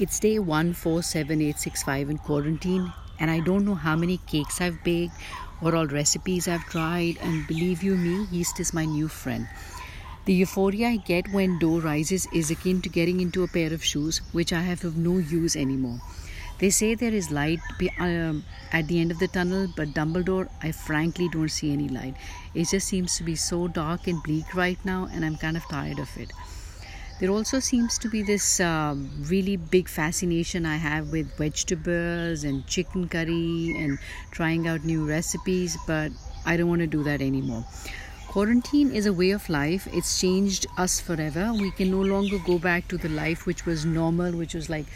It's day 147865 in quarantine, and I don't know how many cakes I've baked, what all recipes I've tried, and believe you me, yeast is my new friend. The euphoria I get when dough rises is akin to getting into a pair of shoes, which I have of no use anymore. They say there is light um, at the end of the tunnel, but Dumbledore, I frankly don't see any light. It just seems to be so dark and bleak right now, and I'm kind of tired of it there also seems to be this uh, really big fascination I have with vegetables and chicken curry and trying out new recipes, but I don't want to do that anymore. Quarantine is a way of life. It's changed us forever. We can no longer go back to the life which was normal, which was like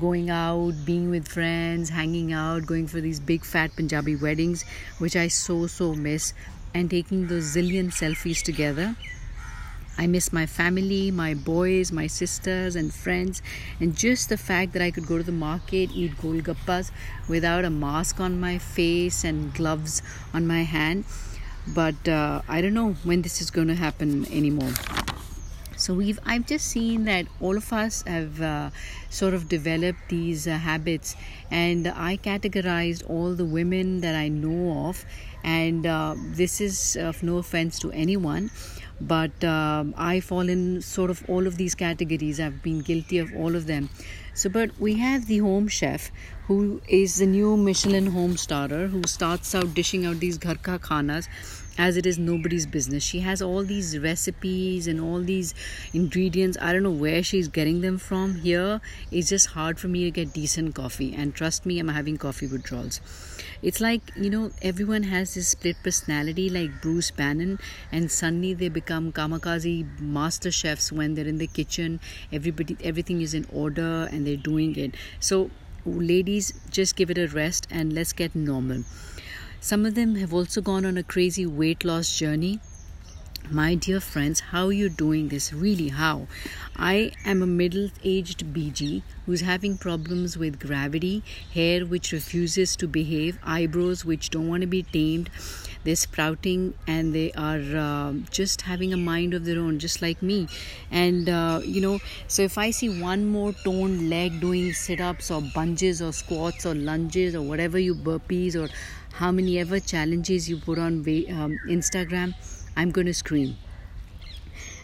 going out, being with friends, hanging out, going for these big fat Punjabi weddings, which I so, so miss, and taking those zillion selfies together. I miss my family, my boys, my sisters, and friends, and just the fact that I could go to the market, eat golgappas without a mask on my face and gloves on my hand. But uh, I don't know when this is going to happen anymore. So we've I've just seen that all of us have uh, sort of developed these uh, habits, and I categorized all the women that I know of, and uh, this is of no offense to anyone but um, I fall in sort of all of these categories. I've been guilty of all of them. So, but we have the home chef who is the new Michelin home starter who starts out dishing out these gharka khanas as it is nobody's business. She has all these recipes and all these ingredients. I don't know where she's getting them from. Here, it's just hard for me to get decent coffee. And trust me, I'm having coffee withdrawals. It's like, you know, everyone has this split personality like Bruce Banner, and suddenly they become kamikaze master chefs when they're in the kitchen. Everybody, everything is in order and they're doing it. So, ladies, just give it a rest and let's get normal. Some of them have also gone on a crazy weight loss journey. My dear friends, how you doing this? Really, how? I am a middle aged BG who's having problems with gravity, hair which refuses to behave, eyebrows which don't want to be tamed. They're sprouting and they are uh, just having a mind of their own, just like me. And uh, you know, so if I see one more toned leg doing sit ups or bunges or squats or lunges or whatever you burpees or how many ever challenges you put on um, Instagram, I'm going to scream.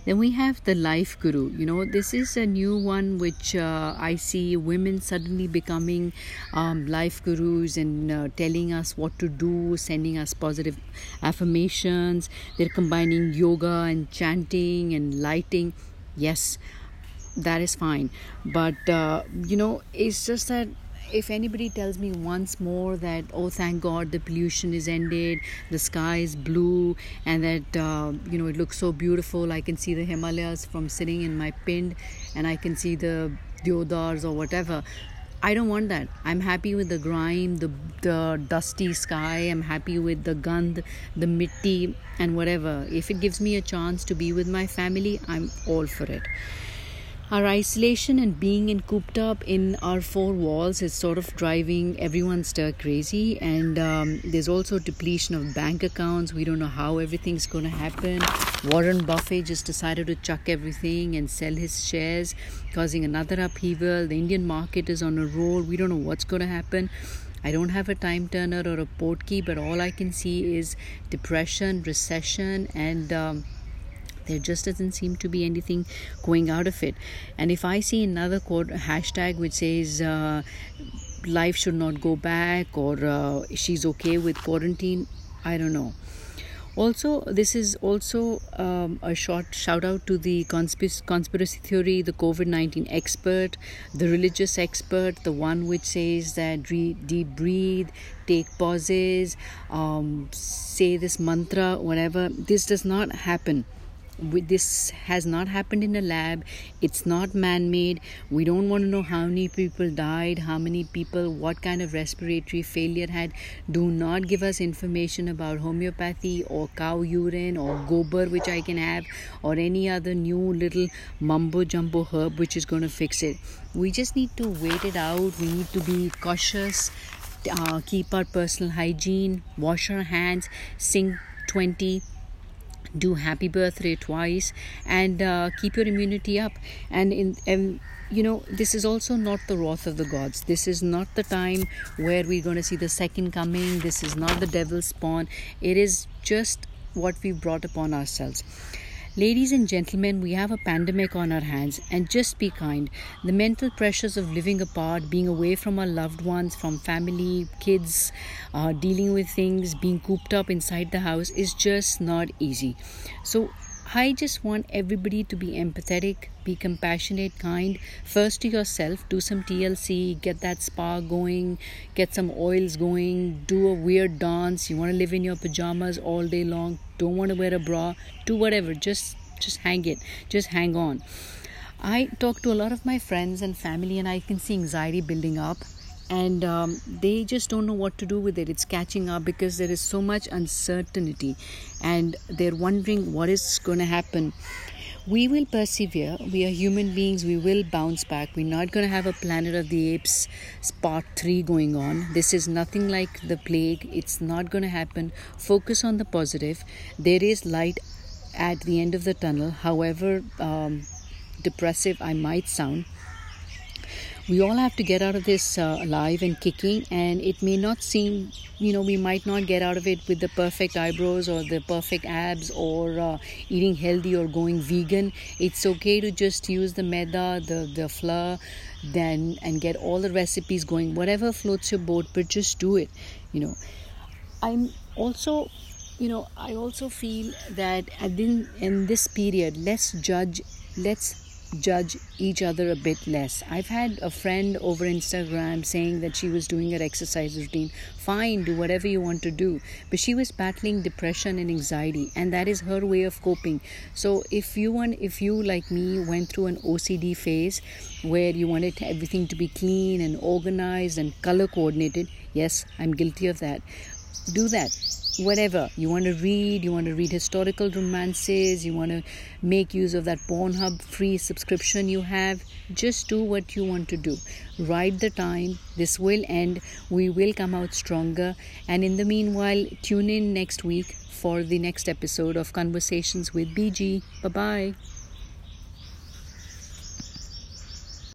Then we have the Life Guru. You know, this is a new one which uh, I see women suddenly becoming um, life gurus and uh, telling us what to do, sending us positive affirmations. They're combining yoga and chanting and lighting. Yes, that is fine. But, uh, you know, it's just that if anybody tells me once more that oh thank god the pollution is ended the sky is blue and that uh, you know it looks so beautiful i can see the himalayas from sitting in my pind and i can see the deodars or whatever I don't want that. I'm happy with the grime, the the dusty sky. I'm happy with the gand, the mitti, and whatever. If it gives me a chance to be with my family, I'm all for it our isolation and being in cooped up in our four walls is sort of driving everyone stir crazy. And um, there's also depletion of bank accounts. We don't know how everything's going to happen. Warren buffett just decided to chuck everything and sell his shares causing another upheaval. The indian market is on a roll. We don't know what's going to happen. I don't have a time turner or a port key, but all I can see is depression, recession, and um, there just doesn't seem to be anything going out of it. And if i see another quote hashtag which says uh, life should not go back or uh, she's okay with quarantine i don't know. Also this is also um, a short shout out to the conspiracy, conspiracy theory the covid-19 expert the religious expert the one which says that re- deep breathe take pauses um, say this mantra whatever. This does not happen this has not happened in a lab. It's not man-made. We don't want to know how many people died how many people what kind of respiratory failure had. Do not give us information about homeopathy or cow urine or gobar which i can have or any other new little mumbo jumbo herb which is going to fix it. We just need to wait it out. We need to be cautious uh, keep our personal hygiene wash our hands sing 20 do happy birthday twice and uh, keep your immunity up. And in and you know this is also not the wrath of the gods. This is not the time where we're going to see the second coming. This is not the devil's spawn. It is just what we've brought upon ourselves Ladies and gentlemen, we have a pandemic on our hands, and just be kind. The mental pressures of living apart, being away from our loved ones, from family, kids, uh, dealing with things, being cooped up inside the house is just not easy. So, I just want everybody to be empathetic, be compassionate, kind. First to yourself, do some TLC, get that spa going, get some oils going, do a weird dance. You want to live in your pajamas all day long, don't want to wear a bra, do whatever. Just just hang it. Just hang on. I talk to a lot of my friends and family and I can see anxiety building up and um, they just don't know what to do with it. It's catching up because there is so much uncertainty and they're wondering what is going to happen. We will persevere. We are human beings. We will bounce back. We're not going to have a planet of the apes part 3 going on. This is nothing like the plague. It's not going to happen. Focus on the positive. There is light at the end of the tunnel. However um, depressive i might sound we all have to get out of this uh, alive and kicking and it may not seem you know we might not get out of it with the perfect eyebrows or the perfect abs or uh, eating healthy or going vegan. It's okay to just use the maida the the flour then and get all the recipes going. Whatever floats your boat but just do it you know. I'm also you know i also feel that in, in this period let's judge let's judge each other a bit less. I've had a friend over Instagram saying that she was doing her exercise routine. Fine, do whatever you want to do. But she was battling depression and anxiety, and that is her way of coping. So if you want, if you like me went through an OCD phase where you wanted everything to be clean and organized and color coordinated, yes, I'm guilty of that. Do that whatever. You want to read you want to read historical romances you want to make use of that pornhub free subscription you have. Just do what you want to do. Ride the time. This will end. We will come out stronger. And in the meanwhile tune in next week for the next episode of conversations with bg bye bye